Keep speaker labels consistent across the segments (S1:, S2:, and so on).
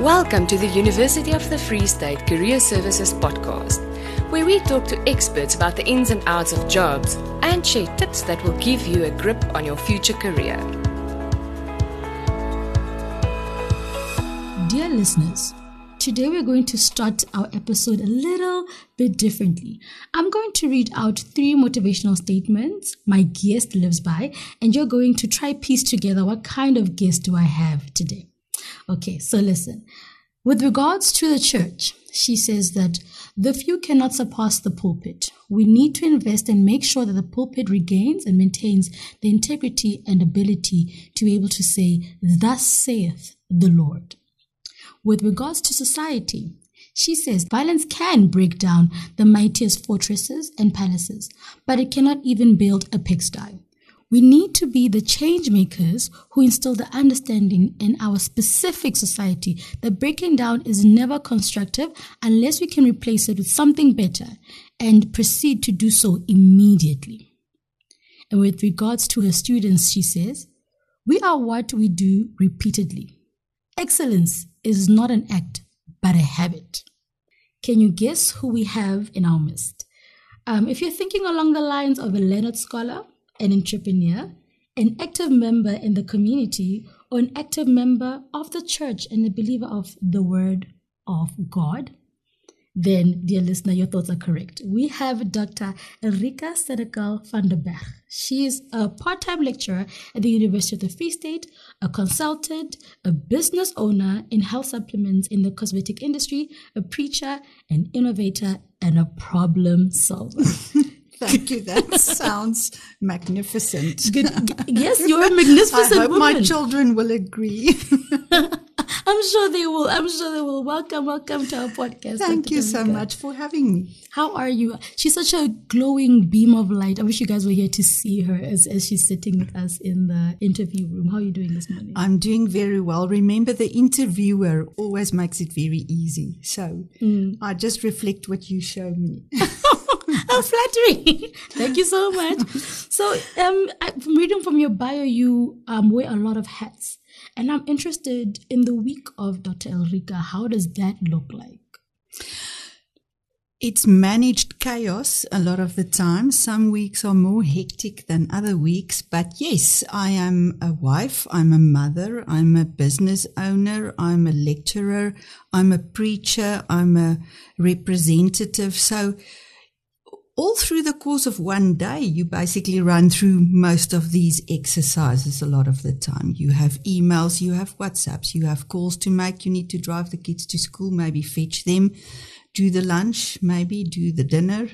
S1: Welcome to the University of the Free State Career Services podcast, where we talk to experts about the ins and outs of jobs and share tips that will give you a grip on your future career.
S2: Dear listeners, today we're going to start our episode a little bit differently. I'm going to read out three motivational statements my guest lives by, and you're going to try piece together what kind of guest do I have today. Okay, so listen. With regards to the church, she says that the few cannot surpass the pulpit. We need to invest and make sure that the pulpit regains and maintains the integrity and ability to be able to say, Thus saith the Lord. With regards to society, she says violence can break down the mightiest fortresses and palaces, but it cannot even build a pigsty. We need to be the change makers who instill the understanding in our specific society that breaking down is never constructive unless we can replace it with something better and proceed to do so immediately. And with regards to her students, she says, We are what we do repeatedly. Excellence is not an act, but a habit. Can you guess who we have in our midst? Um, if you're thinking along the lines of a Leonard Scholar, an entrepreneur, an active member in the community, or an active member of the church and a believer of the Word of God, then, dear listener, your thoughts are correct. We have Dr. Elrika Senekal van der Berg. She is a part time lecturer at the University of the Free State, a consultant, a business owner in health supplements in the cosmetic industry, a preacher, an innovator, and a problem solver.
S3: Thank you. That sounds magnificent.
S2: Good. Yes, you're a magnificent
S3: I hope
S2: woman.
S3: my children will agree.
S2: I'm sure they will. I'm sure they will. Welcome, welcome to our podcast.
S3: Thank
S2: Dr.
S3: you so much for having me.
S2: How are you? She's such a glowing beam of light. I wish you guys were here to see her as, as she's sitting with us in the interview room. How are you doing this morning?
S3: I'm doing very well. Remember, the interviewer always makes it very easy. So
S2: Mm.
S3: I just reflect what you show me.
S2: How flattering! Thank you so much. So, um, from reading from your bio, you um wear a lot of hats, and I'm interested in the week of Dr. Elrika. How does that look like?
S3: It's managed chaos a lot of the time. Some weeks are more hectic than other weeks. But yes, I am a wife. I'm a mother. I'm a business owner. I'm a lecturer. I'm a preacher. I'm a representative. So all through the course of one day, you basically run through most of these exercises a lot of the time. You have emails, you have WhatsApps, you have calls to make. You need to drive the kids to school, maybe fetch them, do the lunch, maybe do the dinner,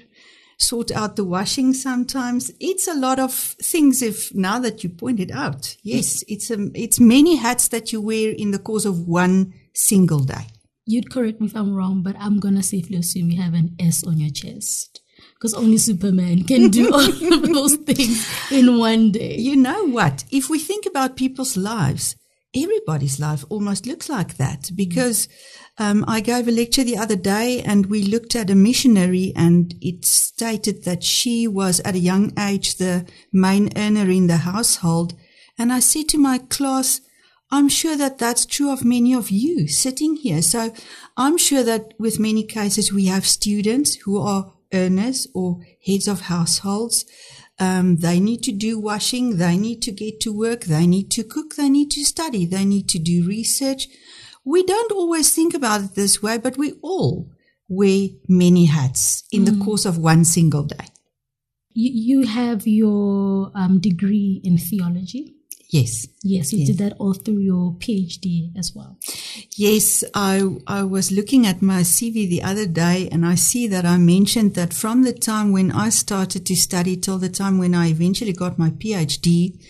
S3: sort out the washing sometimes. It's a lot of things if now that you pointed out. Yes, it's a, it's many hats that you wear in the course of one single day.
S2: You'd correct me if I'm wrong, but I'm gonna safely assume you have an S on your chest. Because only Superman can do all of those things in one day.
S3: You know what? If we think about people's lives, everybody's life almost looks like that because um, I gave a lecture the other day and we looked at a missionary and it stated that she was at a young age the main earner in the household. And I said to my class, I'm sure that that's true of many of you sitting here. So I'm sure that with many cases we have students who are earners or heads of households. Um, they need to do washing. They need to get to work. They need to cook. They need to study. They need to do research. We don't always think about it this way, but we all wear many hats in the course of one single day.
S2: You, you have your um, degree in theology.
S3: Yes.
S2: Yes, you did that all through your PhD as well.
S3: Yes, I, I was looking at my CV the other day and I see that I mentioned that from the time when I started to study till the time when I eventually got my PhD,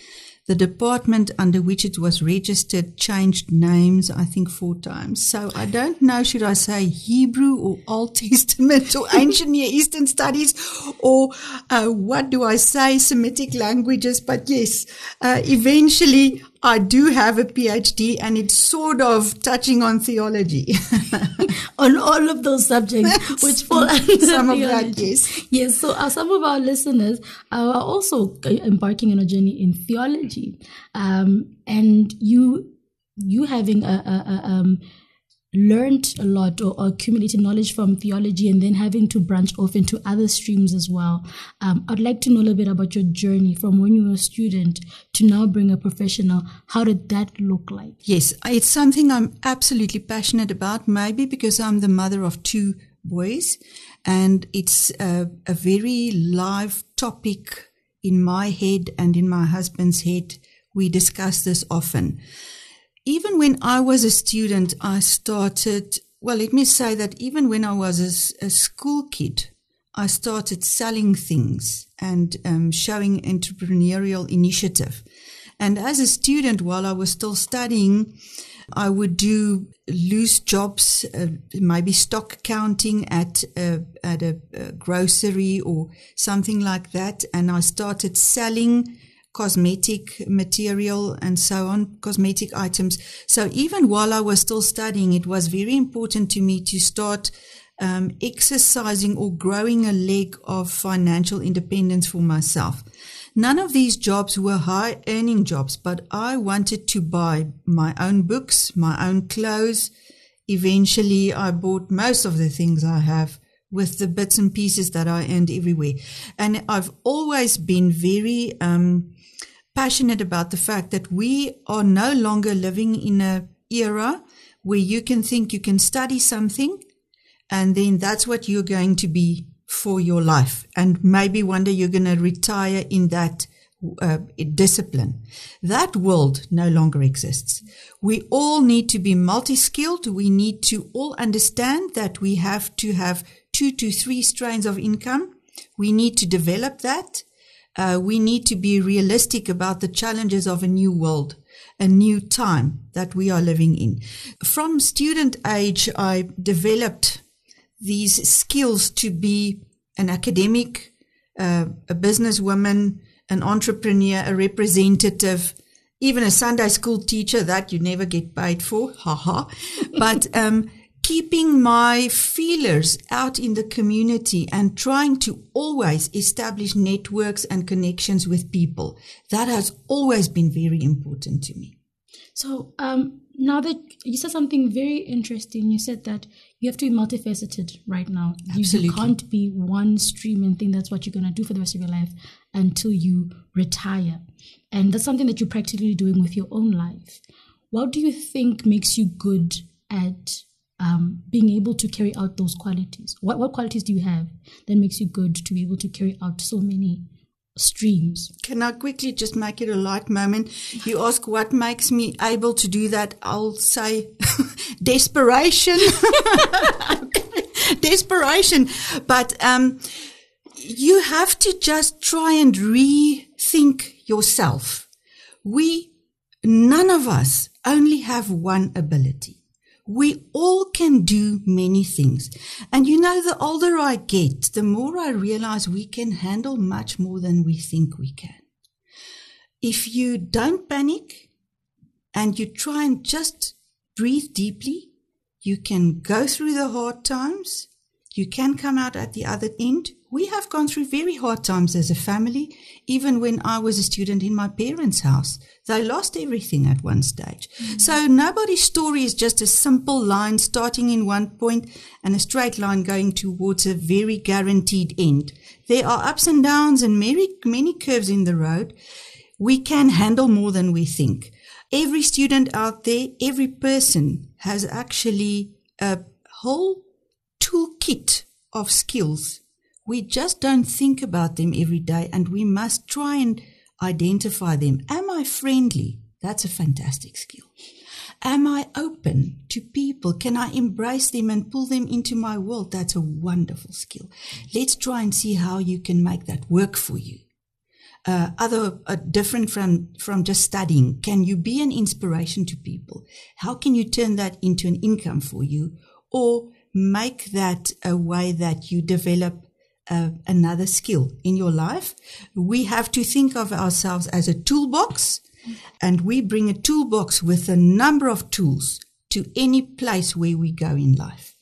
S3: the department under which it was registered changed names, I think four times. So I don't know, should I say Hebrew or Old Testament or Ancient Near Eastern Studies or uh, what do I say, Semitic languages? But yes, uh, eventually I do have a PhD and it's sort of touching on theology.
S2: On all of those subjects, which fall under
S3: Some of that,
S2: theology.
S3: yes.
S2: Yes, so uh, some of our listeners uh, are also embarking on a journey in theology, um, and you you having a, a, a um, learned a lot or, accumulated knowledge from theology and then having to branch off into other streams as well. Um, I'd like to know a little bit about your journey from when you were a student to now being a professional. How did that look like?
S3: Yes, it's something I'm absolutely passionate about, maybe because I'm the mother of two boys and it's a, a very live topic in my head and in my husband's head. We discuss this often even when I was a student, I started, well, let me say that even when I was a, a school kid, I started selling things and um, showing entrepreneurial initiative. And as a student, while I was still studying, I would do loose jobs, uh, maybe stock counting at a, at a, a grocery or something like that. And I started selling cosmetic material and so on, cosmetic items. So even while I was still studying, it was very important to me to start um, exercising or growing a leg of financial independence for myself. None of these jobs were high earning jobs, but I wanted to buy my own books, my own clothes. Eventually, I bought most of the things I have with the bits and pieces that I earned everywhere. And I've always been very, um, passionate about the fact that we are no longer living in a era where you can think you can study something and then that's what you're going to be for your life. And maybe one day you're going to retire in that uh, discipline. That world no longer exists. We all need to be multi-skilled. We need to all understand that we have to have two to three strains of income. We need to develop that uh, we need to be realistic about the challenges of a new world, a new time that we are living in. From student age, I developed these skills to be an academic, uh, a businesswoman, an entrepreneur, a representative, even a Sunday school teacher that you never get paid for. Haha. but, um, keeping my feelers out in the community and trying to always establish networks and connections with people. That has always been very important to me.
S2: So, um, now that you said something very interesting, you said that you have to be multifaceted right now.
S3: Absolutely.
S2: You, can't be one stream and think that's what you're going to do for the rest of your life until you retire. And that's something that you're practically doing with your own life. What do you think makes you good at um, being able to carry out those qualities? What, what qualities do you have that makes you good to be able to carry out so many streams?
S3: Can I quickly just make it a light moment? You ask what makes me able to do that. I'll say desperation. desperation. But um, you have to just try and rethink yourself. We, none of us only have one ability we all can do many things. And you know, the older I get, the more I realize we can handle much more than we think we can. If you don't panic and you try and just breathe deeply, you can go through the hard times. You can come out at the other end we have gone through very hard times as a family. Even when I was a student in my parents' house, they lost everything at one stage. Mm-hmm. So nobody's story is just a simple line starting in one point and a straight line going towards a very guaranteed end. There are ups and downs and many, many curves in the road. We can handle more than we think. Every student out there, every person has actually a whole toolkit of skills we just don't think about them every day and we must try and identify them. Am I friendly? That's a fantastic skill. Am I open to people? Can I embrace them and pull them into my world? That's a wonderful skill. Let's try and see how you can make that work for you. Uh, other uh, different from from just studying. Can you be an inspiration to people? How can you turn that into an income for you, or make that a way that you develop uh, another skill in your life. We have to think of ourselves as a toolbox and we bring a toolbox with a number of tools to any place where we go in life.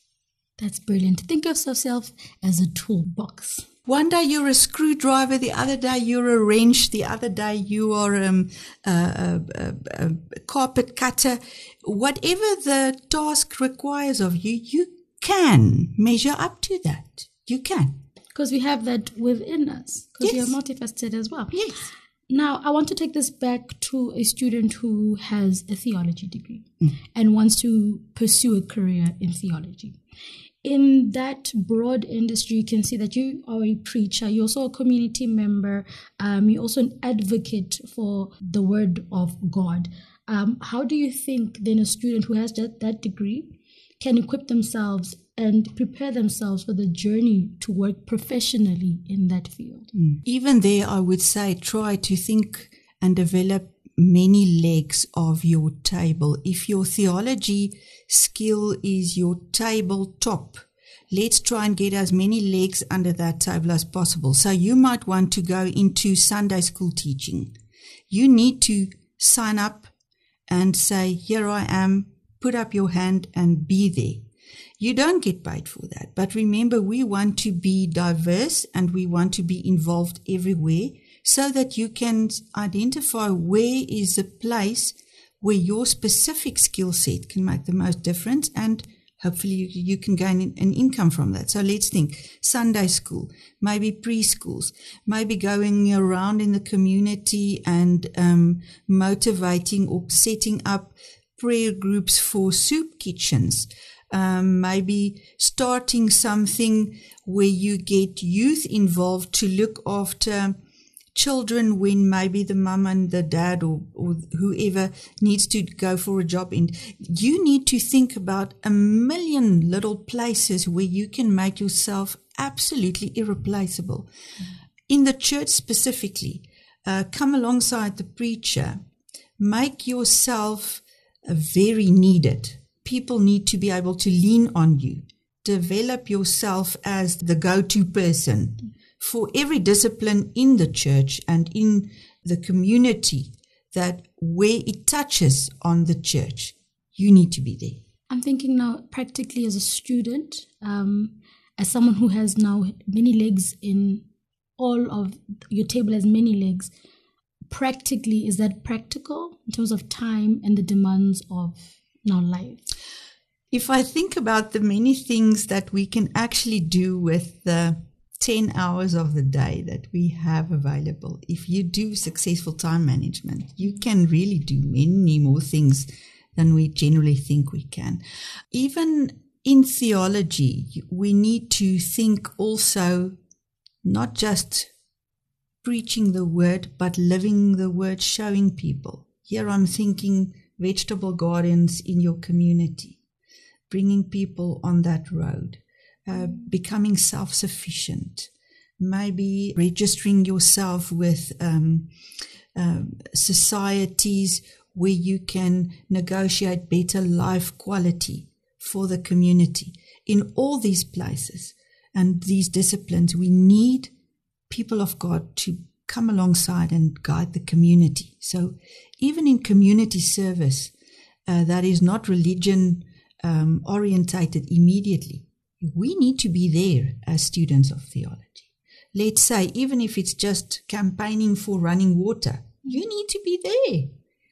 S2: That's brilliant. Think of yourself as a toolbox.
S3: One day you're a screwdriver, the other day you're a wrench, the other day you are um, a, a, a, a carpet cutter. Whatever the task requires of you, you can measure up to that. You can.
S2: Because we have that within us. Because
S3: Yes.
S2: we are multifaceted as well.
S3: Yes.
S2: Now, I want to take this back to a student who has a theology degree and wants to pursue a career in theology. In that broad industry, you can see that you are a preacher, you're also a community member, um, you're also an advocate for the word of God. Um, how do you think then a student who has that, that degree can equip themselves and prepare themselves for the journey to work professionally in that field? Mm.
S3: Even there, I would say try to think and develop many legs of your table. If your theology skill is your table top, let's try and get as many legs under that table as possible. So you might want to go into Sunday school teaching. You need to sign up and say, here I am, put up your hand and be there. You don't get paid for that. But remember, we want to be diverse and we want to be involved everywhere so that you can identify where is a place where your specific skill set can make the most difference and hopefully you, you can gain an income from that. So let's think Sunday school, maybe preschools, maybe going around in the community and um, motivating or setting up prayer groups for soup kitchens. Um, maybe starting something where you get youth involved to look after children when maybe the mum and the dad or, or whoever needs to go for a job and you need to think about a million little places where you can make yourself absolutely irreplaceable. In the church specifically uh, come alongside the preacher. Make yourself very needed people need to be able to lean on you develop yourself as the go-to person for every discipline in the church and in the community that where it touches on the church, you need to be there.
S2: I'm thinking now practically as a student, um, as someone who has now many legs in all of your table has many legs. Practically, is that practical in terms of time and the demands of now life?
S3: If I think about the many things that we can actually do with the 10 hours of the day that we have available. If you do successful time management, you can really do many more things than we generally think we can. Even in theology, we need to think also not just preaching the word, but living the word, showing people. Here I'm thinking vegetable gardens in your community, bringing people on that road uh, becoming self sufficient, maybe registering yourself with um, uh, societies where you can negotiate better life quality for the community. In all these places and these disciplines, we need people of God to come alongside and guide the community. So, even in community service uh, that is not religion um, orientated immediately, we need to be there as students of theology. Let's say, even if it's just campaigning for running water, you need to be there.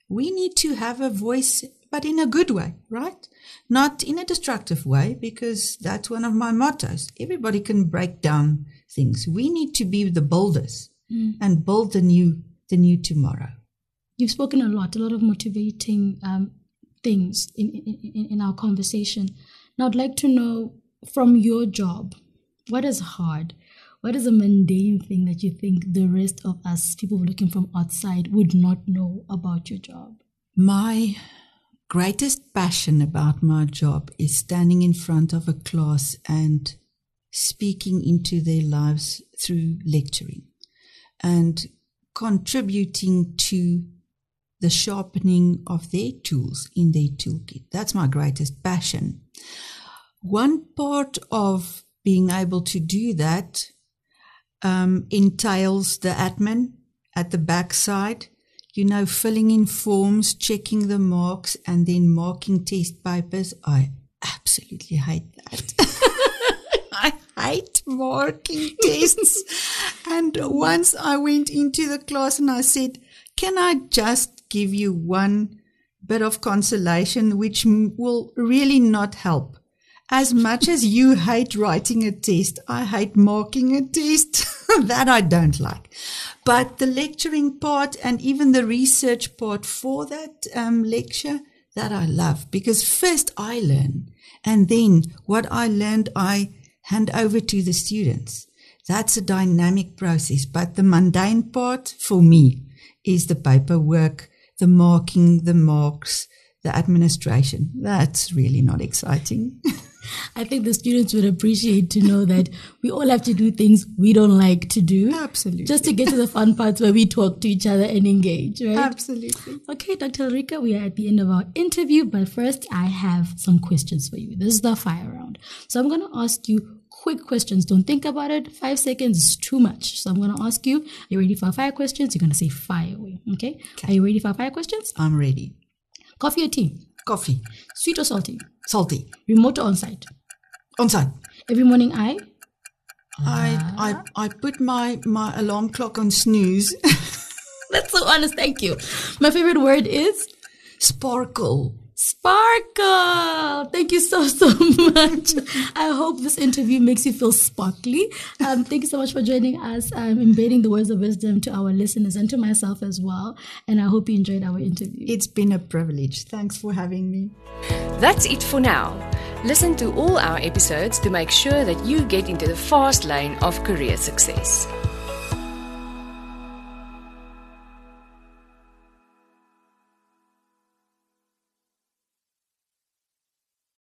S3: We need to have a voice, but in a good way, right? Not in a destructive way, because that's one of my mottos. Everybody can break down things. We need to be the builders mm. and build the new, the new tomorrow.
S2: You've spoken a lot, a lot of motivating um, things in, in, in our conversation. Now, I'd like to know from your job, what is hard? What is a mundane thing that you think the rest of us, people looking from outside, would not know about your job?
S3: My greatest passion about my job is standing in front of a class and speaking into their lives through lecturing and contributing to the sharpening of their tools in their toolkit. That's my greatest passion. One part of being able to do that um, entails the admin at the backside, you know, filling in forms, checking the marks, and then marking test papers. I absolutely hate that. Hate marking tests. and once I went into the class and I said, can I just give you one bit of consolation, which will really not help? As much as you hate writing a test, I hate marking a test. that I don't like. But the lecturing part and even the research part for that um, lecture, that I love because first I learn and then what I learned, I hand over to the students. That's a dynamic process, but the mundane part for me is the paperwork, the marking, the marks, the administration. That's really not exciting.
S2: I think the students would appreciate to know that we all have to do things we don't like to do.
S3: Absolutely.
S2: Just to get to the fun parts where we talk to each other and engage, right?
S3: Absolutely.
S2: Okay, Dr. Rika, we are at the end of our interview, but first I have some questions for you. This is the fire round. So I'm going to ask you quick questions. Don't think about it. Five seconds is too much. So I'm going to ask you, are you ready for five questions? You're going to say fire away. Okay? okay. Are you ready for five questions?
S3: I'm ready.
S2: Coffee or tea?
S3: Coffee.
S2: Sweet or salty?
S3: Salty.
S2: Remote or on-site?
S3: On-site.
S2: Every morning I?
S3: I, I, I put my, my alarm clock on snooze.
S2: That's so honest. Thank you. My favorite word is?
S3: Sparkle.
S2: Sparkle. Thank you so, so much. I hope this interview makes you feel sparkly. Um, thank you so much for joining us. I'm embedding the words of wisdom to our listeners and to myself as well. And I hope you enjoyed our interview.
S3: It's been a privilege. Thanks for having me.
S1: That's it for now. Listen to all our episodes to make sure that you get into the fast lane of career success.